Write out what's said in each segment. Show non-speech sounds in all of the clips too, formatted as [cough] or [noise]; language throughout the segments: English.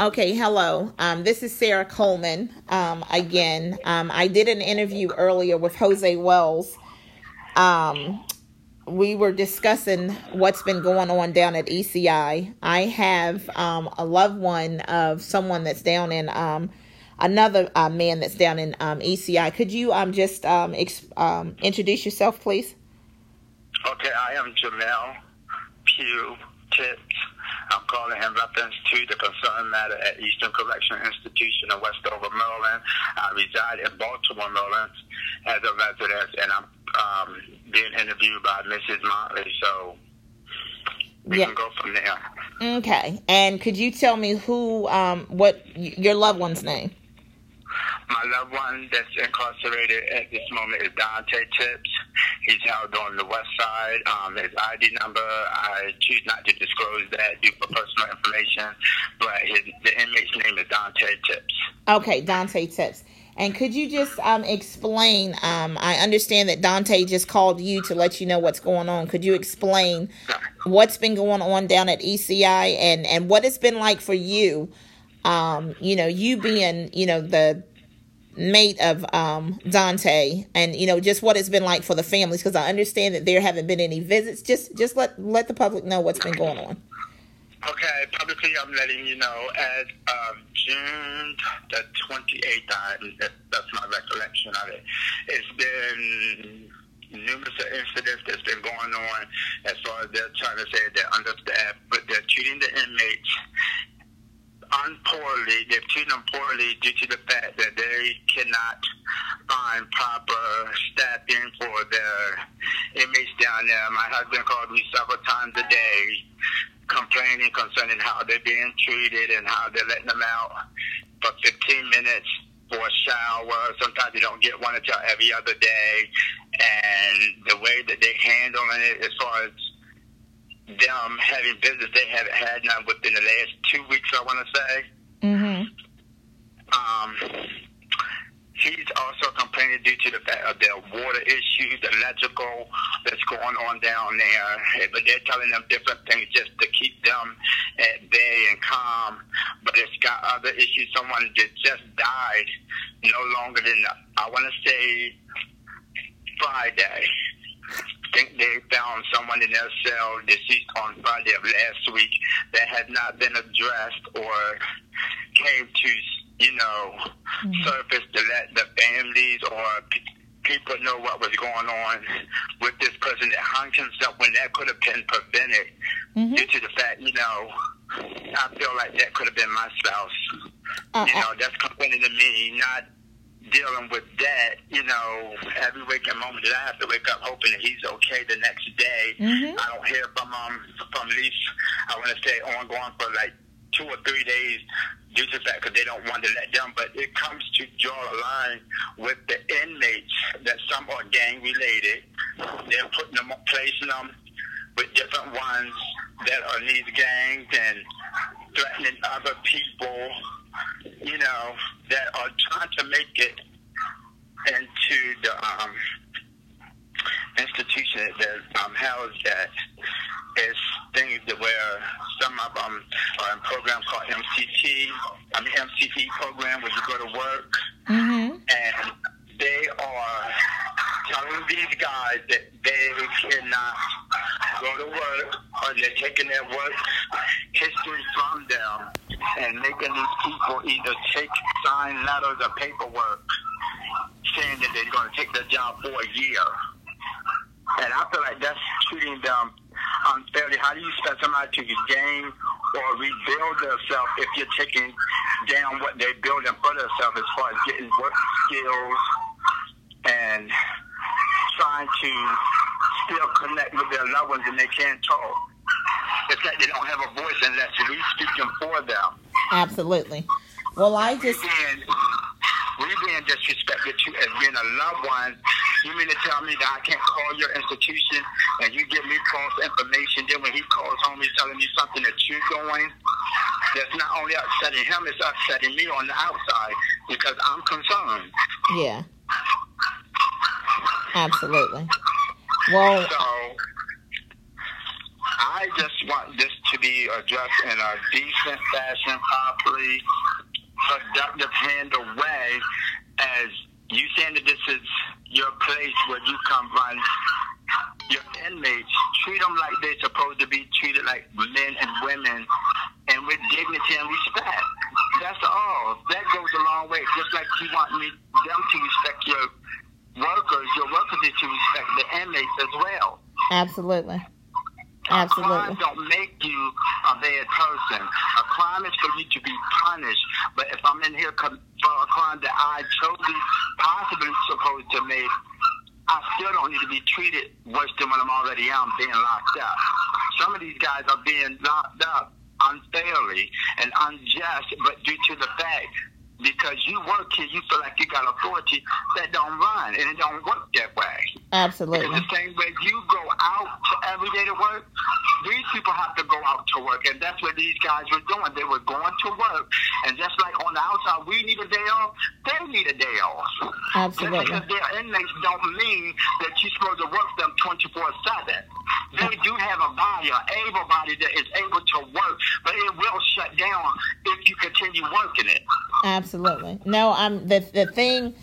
Okay, hello. Um, this is Sarah Coleman. Um, again, um, I did an interview earlier with Jose Wells. Um, we were discussing what's been going on down at ECI. I have um, a loved one of someone that's down in um, another uh, man that's down in um, ECI. Could you um, just um, um, introduce yourself, please? Okay, I am Jamel Pugh Tipps. I'm calling in reference to the concerned matter at Eastern Correctional Institution in Westover, Maryland. I reside in Baltimore, Maryland as a resident, and I'm um, being interviewed by Mrs. Motley, so we Yeah. can go from there. Okay. And could you tell me who, um, what y- your loved one's name? My loved one that's incarcerated at this moment is Donta Tipps. He's held on the west side. Um, his ID number, I choose not to disclose that due for personal information, but his, the inmate's name is Donta Tipps. Okay, Donta Tipps. And could you just um, explain? Um, I understand that Donta just called you to let you know what's going on. Could you explain what's been going on down at ECI and, and what it's been like for you? Um, you know, you being, you know, the mate of um, Donta and, you know, just what it's been like for the families because I understand that there haven't been any visits. Just just let let the public know what's been going on. Okay, publicly, I'm letting you know as of June the 28th, I, that's my recollection of it. It's been numerous incidents that's been going on as far as they're trying to say they're understaffed, but they're treating the inmates unpoorly. They're treating them poorly due to the fact that they cannot find proper staffing for their inmates down there. My husband called me several times a day complaining concerning how they're being treated and how they're letting them out for 15 minutes for a shower. Sometimes they don't get one until every other day. And the way that they're handling it as far as them having business, they haven't had none within the last two weeks, I want to say. Mm-hmm. Um, he's also complaining due to the fact of their water issues, electrical that's going on down there. But they're telling them different things just to keep them at bay and calm. But it's got other issues. Someone that just died no longer than, I want to say, Friday. Think they found someone in their cell deceased on Friday of last week that had not been addressed or came to, you know, surface to let the families or people know what was going on with this person that hung himself when that could have been prevented Mhm. due to the fact, you know, I feel like that could have been my spouse. Uh, you know, that's complaining to me, not dealing with that, you know, every waking moment that I have to wake up hoping that he's okay the next day. Mhm. I don't hear from um from least I want to say ongoing for like two or three days due to the fact that they don't want to let them. But it comes to draw a line with the inmates that some are gang related. They're putting them, placing them with different ones that are in these gangs and threatening other people, you know, that are trying to make it into the um, institution that um, housed at. It's things that where some of them are in programs called MCT, I mean MCT program, where you go to work mm-hmm. and they are telling these guys that they cannot go to work or they're taking their work history from them and making these people either take signed letters or paperwork saying that they're going to take their job for a year. And I feel like that's treating them unfairly. How do you expect somebody to gain or rebuild themselves if you're taking down what they're building for themselves as far as getting work skills and trying to still connect with their loved ones and they can't talk? It's like they don't have a voice we speaking for them. Absolutely. Well, I We just being, we being disrespected to as being a loved one. You mean to tell me that I can't call your institution and you give me false information? Then when he calls home, he's telling me something that you're doing. That's not only upsetting him, it's upsetting me on the outside because I'm concerned. yeah. Absolutely. Well, So I just want this to be addressed in a decent fashion, properly, productive handle way as you saying that this is your place where you come run your inmates, treat them like they're supposed to be treated like men and women and with dignity and respect. That's all. That goes a long way. Just like you want me them to respect your workers, your workers need to respect the inmates as well. Absolutely. Absolutely. A crime don't make you a bad person. A crime is for you to be punished. But if I'm in here for a crime that I totally, possibly supposed to make, I still don't need to be treated worse than what I'm already am, being locked up. Some of these guys are being locked up unfairly and unjust, but due to the fact because you work here, you feel like you got authority that don't run, and it don't work that way. Absolutely. It's the same way you go out to every day to work. These people have to go out to work, and that's what these guys were doing. They were going to work, and just like on the outside, we need a day off. They need a day off. Absolutely. Just because they're inmates don't mean that you're supposed to work them 24 seven. They do have a body, an able body that is able to work, but it will shut down if you continue working it. Absolutely. No, I'm the the thing,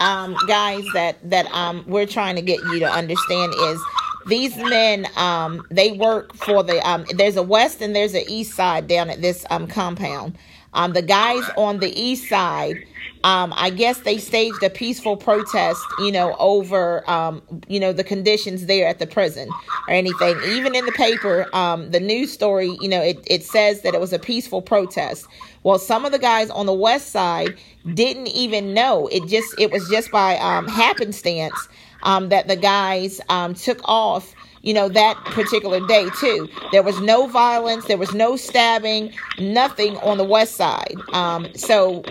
um, guys, that that um we're trying to get you to understand is these men um they work for the um there's a west and there's an east side down at this um compound. Um, the guys on the east side um, I guess they staged a peaceful protest, you know, over, um, you know, the conditions there at the prison or anything. Even in the paper, um, the news story, you know, it, it says that it was a peaceful protest. Well, some of the guys on the west side didn't even know. It just, it was just by um, happenstance um, that the guys um, took off you know, that particular day too. There was no violence, there was no stabbing, nothing on the west side. Um, so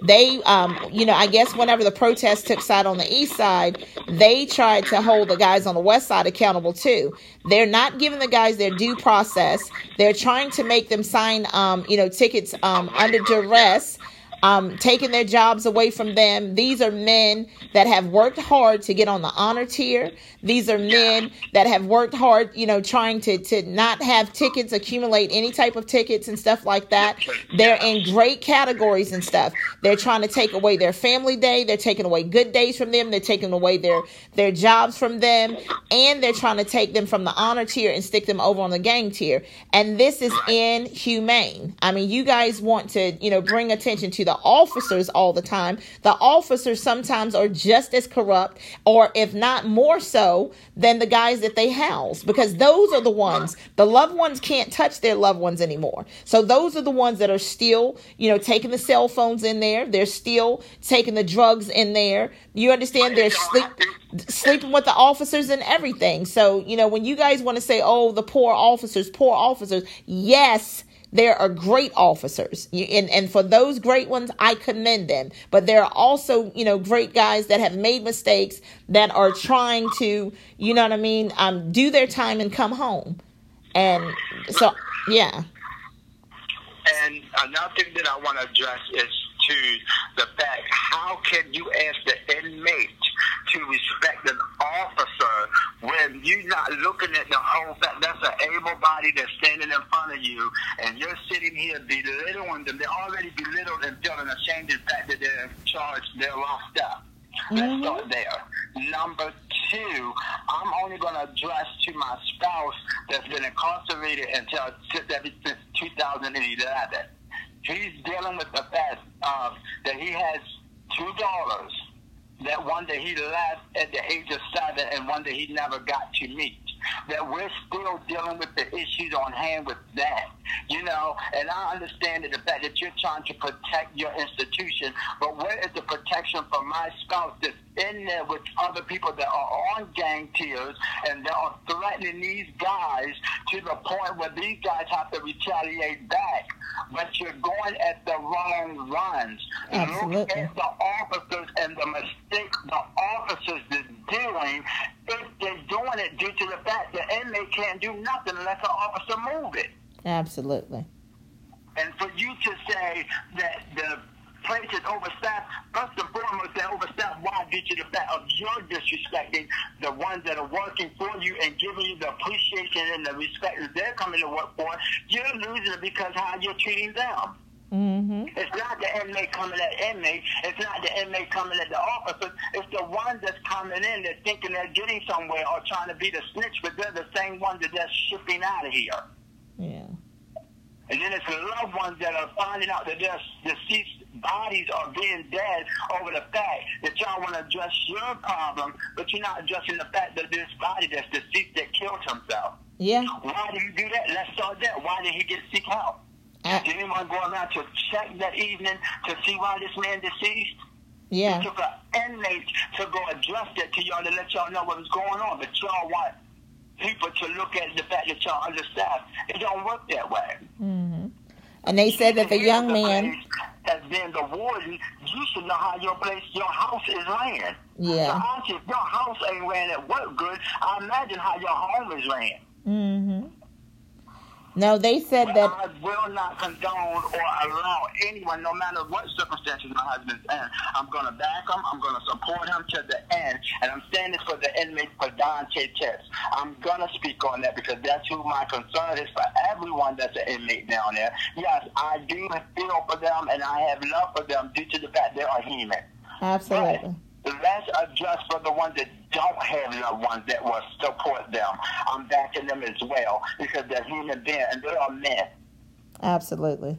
they um you know i guess whenever the protest took side on the east side they tried to hold the guys on the west side accountable too. They're not giving the guys their due process. They're trying to make them sign um you know tickets um under duress um, taking their jobs away from them. These are men that have worked hard to get on the honor tier. These are men that have worked hard, you know, trying to, to not have tickets, accumulate any type of tickets and stuff like that. They're in great categories and stuff. They're trying to take away their family day. They're taking away good days from them. They're taking away their, their jobs from them. And they're trying to take them from the honor tier and stick them over on the gang tier. And this is inhumane. I mean, you guys want to, you know, bring attention to the the officers all the time. The officers sometimes are just as corrupt, or if not more so, than the guys that they house, because those are the ones, the loved ones can't touch their loved ones anymore. So those are the ones that are still, you know, taking the cell phones in there. They're still taking the drugs in there. You understand? They're sleep, sleeping with the officers and everything. So, you know, when you guys want to say, oh, the poor officers, poor officers, yes there are great officers, and, and for those great ones, I commend them. But there are also, you know, great guys that have made mistakes that are trying to, you know what I mean, um, do their time and come home. And so, yeah. And another thing that I want to address is to the fact how can you ask the inmate to respect an officer when you're not looking at the whole fact that's an able body that's standing in front of you and you're sitting here belittling them. They're already belittled and feeling ashamed of the fact that they're charged, they're locked up. Mm-hmm. Let's start there. Number two, I'm only going to address to my spouse that's been incarcerated until since 2011. He's dealing with the fact uh, that he has two daughters that one that he left at the age of seven and one that he never got to meet. That we're still dealing with the issues on hand with that, you know. And I understand that the fact that you're trying to protect your institution, but where is the protection for my spouse that's in there with other people that are on gang tiers and they are threatening these guys to the point where these guys have to retaliate back? But you're going at the wrong runs. Absolutely. Look at the officers and the mistake the officers is doing if they're doing it due to the fact the inmate can't do nothing unless the officer move it. Absolutely. And for you to say that the place is overstaffed, first and foremost, they're overstaffed. Why? Due to the fact of your disrespecting the ones that are working for you and giving you the appreciation and the respect that they're coming to work for. You're losing it because how you're treating them. Mm-hmm. It's not the inmate coming at inmate. It's not the inmate coming at the officer. It's the ones that's coming in that thinking they're getting somewhere or trying to be the snitch, but they're the same ones that they're shipping out of here. Yeah. And then it's the loved ones that are finding out that their deceased bodies are being dead over the fact that y'all want to address your problem, but you're not addressing the fact that this body that's deceased that killed himself. Yeah. Why did he do that? Let's start there. Why did he get sick help? Uh, Did anyone go around to check that evening to see why this man deceased? yeah. It took an inmate to go address that to y'all to let y'all know what was going on, but y'all want people to look at the fact that y'all understaffed. It don't work that way. Mm-hmm. And they said that the young If man. Has been the warden. You should know how your place, your house is ran. Yeah. So if your house ain't ran at work good, I imagine how your home is ran. Mm-hmm. No, they said But that. I will not condone or allow anyone, no matter what circumstances my husband's in. I'm going to back him. I'm going to support him to the end. And I'm standing for the inmate for Dante Chess. I'm going to speak on that because that's who my concern is for everyone that's an inmate down there. Yes, I do feel for them and I have love for them due to the fact they are human. Absolutely. Let's adjust for the ones that don't have loved ones that will support them. I'm backing them as well because they're human beings and they are men. Absolutely.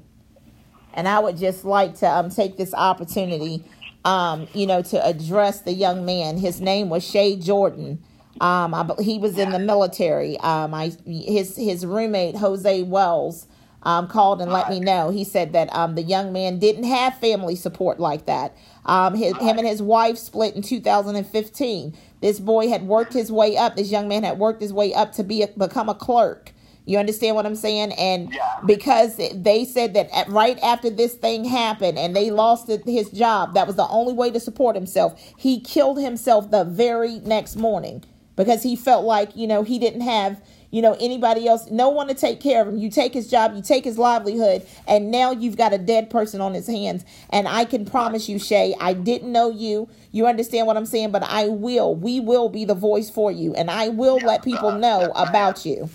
And I would just like to um, take this opportunity, um, you know, to address the young man. His name was Shay Jordan. Um, I, he was in the military. Um, I his his roommate Jose Wells um, called and let me know. He said that um, the young man didn't have family support like that. Um, his, him and his wife split in 2015. This boy had worked his way up. This young man had worked his way up to be a, become a clerk. You understand what I'm saying? And Yeah. because they said that at, right after this thing happened and they lost his job, that was the only way to support himself. He killed himself the very next morning because he felt like, you know, he didn't have, you know, anybody else, no one to take care of him. You take his job, you take his livelihood, and now you've got a dead person on his hands. And I can promise you, Shay, I didn't know you. You understand what I'm saying? But I will. We will be the voice for you, and I will Yes, let people know Yes, about you.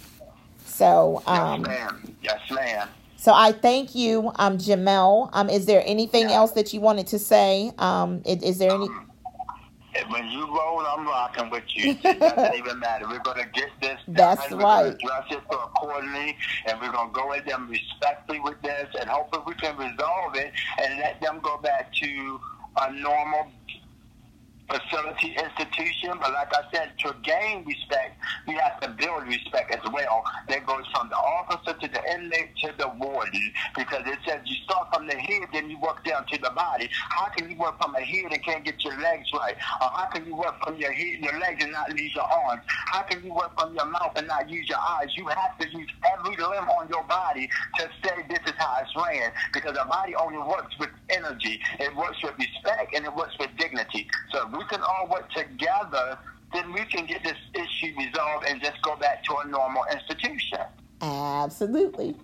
So, Yes, um, ma'am. Yes, ma'am. so I thank you, um, Jamel. Um, is there anything else that you wanted to say? Um, is, is there any? When you roll, I'm rocking with you. [laughs] It doesn't even matter. We're going to get this done. That's we're right. Going to address it accordingly, and we're going to go at them respectfully with this, and hopefully we can resolve it and let them go back to a normal facility institution. But like I said, to gain respect, we have to build respect as well. That goes from the officer to the inmate to the warden, because it says you start from the head, then you work down to the body. How can you work from the head and can't get your legs right? Or how can you work from your head, your legs and not use your arms? How can you work from your mouth and not use your eyes? You have to use every limb on your body to say this is how it's ran, because the body only works with energy. It works with respect and it works with dignity. So if we can all work together, then we can get this issue resolved and just go back to a normal institution. Absolutely.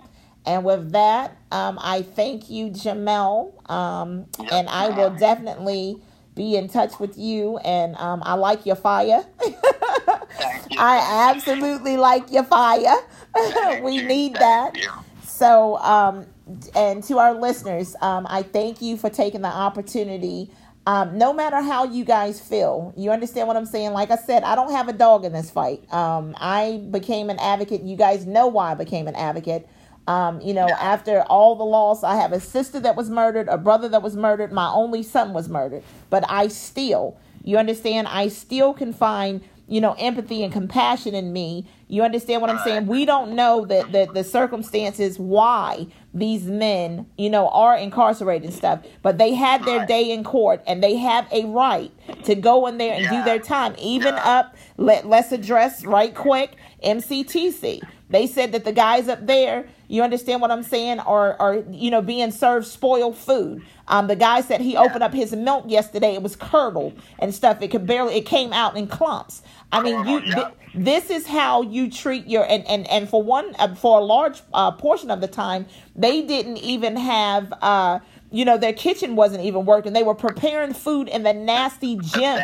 And with that, um, I thank you, Jamel. Um, Yes, and I will definitely be in touch with you. And um, I like your fire. Thank you. [laughs] I absolutely like your fire. [laughs] We you. need Thank that. you. So, um, and to our listeners, um, I thank you for taking the opportunity. Um, no matter how you guys feel, you understand what I'm saying. Like I said, I don't have a dog in this fight. Um, I became an advocate. You guys know why I became an advocate. Um, you know, after all the loss, I have a sister that was murdered, a brother that was murdered, my only son was murdered. But I still, you understand, I still can find you know, empathy and compassion in me. You understand what I'm saying? We don't know the, the, the circumstances why these men, you know, are incarcerated and stuff, but they had their day in court and they have a right to go in there and do their time. Even Yeah. up, let, let's address right quick MCTC. They said that the guys up there, you understand what I'm saying, Or, are you know, being served spoiled food. Um, the guy said he opened up his milk yesterday. It was curdled and stuff. It could barely, it came out in clumps. I mean, you, yeah. This is how you treat your and and and for one uh, for a large uh, portion of the time, they didn't even have. Uh, you know, their kitchen wasn't even working. They were preparing food in the nasty gym.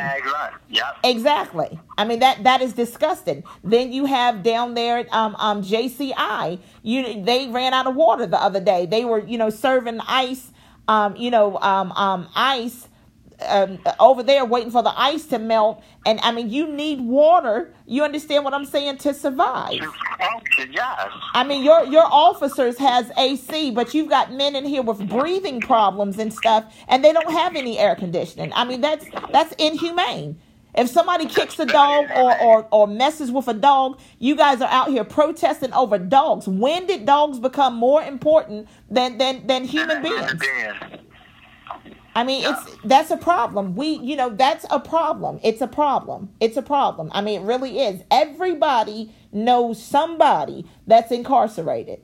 Yep. Exactly. I mean that that is disgusting. Then you have down there at um, um JCI. You they ran out of water the other day. They were you know serving ice, um you know um um ice um, over there waiting for the ice to melt. And I mean, you need water. You understand what I'm saying to survive. yes. I mean, your your officers has AC, but you've got men in here with breathing problems and stuff, and they don't have any air conditioning. I mean, that's that's inhumane. If somebody kicks a dog or, or, or messes with a dog, you guys are out here protesting over dogs. When did dogs become more important than than, than human beings? I mean, it's that's a problem. We, you know, that's a problem. It's a problem. It's a problem. I mean, it really is. Everybody knows somebody that's incarcerated.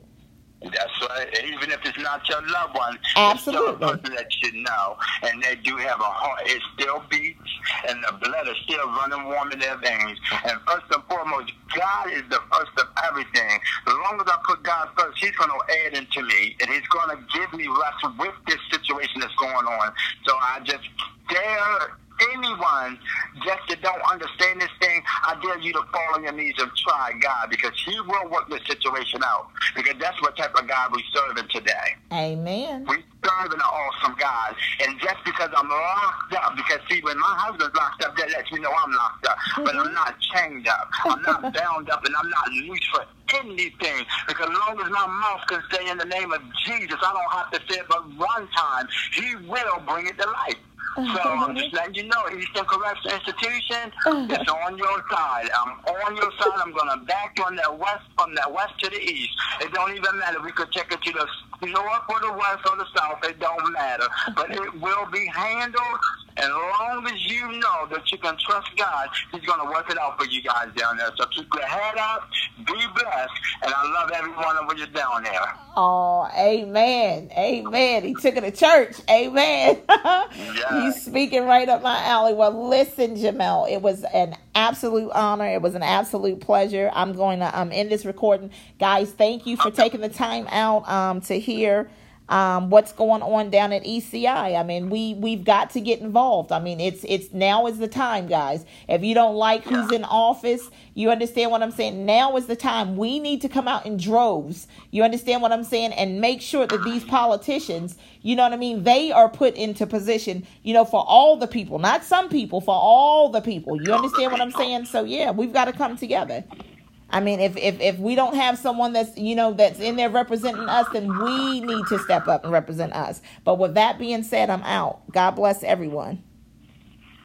That's right. Even if it's not your loved one, Absolutely. it's still a person that you know, and they do have a heart. It still beats, and the blood is still running warm in their veins. And first and foremost, God is the first of everything. As long as I put God first, He's going to add into me, and He's going to give me rest with this situation that's going on. So I just dare anyone just that don't understand this thing, I dare you to fall on your knees and try God because He will work the situation out. Because that's what type of God we serving today. Amen. We serving an awesome God. And just because I'm locked up, because see, when my husband's locked up, that lets me know I'm locked up. Mm-hmm. But I'm not chained up. I'm not [laughs] bound up, and I'm not loose for anything. Because as long as my mouth can say in the name of Jesus, I don't have to say it but one time. He will bring it to life. So I'm just letting you know, Eastern Correctional Institution is on your side. I'm on your side. I'm gonna back you on that west, from that west to the east. It don't even matter. We could check it to the north or the west or the south. It don't matter. But it will be handled. And as long as you know that you can trust God, He's gonna work it out for you guys down there. So keep your head up, be blessed, and I love everyone of you down there. Oh, amen, amen. He took it to church, amen. yeah. [laughs] He's speaking right up my alley. Well, listen, Jamel, it was an absolute honor. It was an absolute pleasure. I'm going to um end this recording, guys. Thank you for taking the time out um to hear um, what's going on down at ECI. I mean, we we've got to get involved. I mean, it's it's now is the time, guys. If you don't like who's in office, you understand what I'm saying. Now is the time. We need to come out in droves. You understand what I'm saying, and make sure that these politicians, you know what I mean, they are put into position. You know, for all the people, not some people, for all the people. You understand what I'm saying? So yeah, we've got to come together. I mean, if, if if we don't have someone that's you know that's in there representing us, then we need to step up and represent us. But with that being said, I'm out. God bless everyone.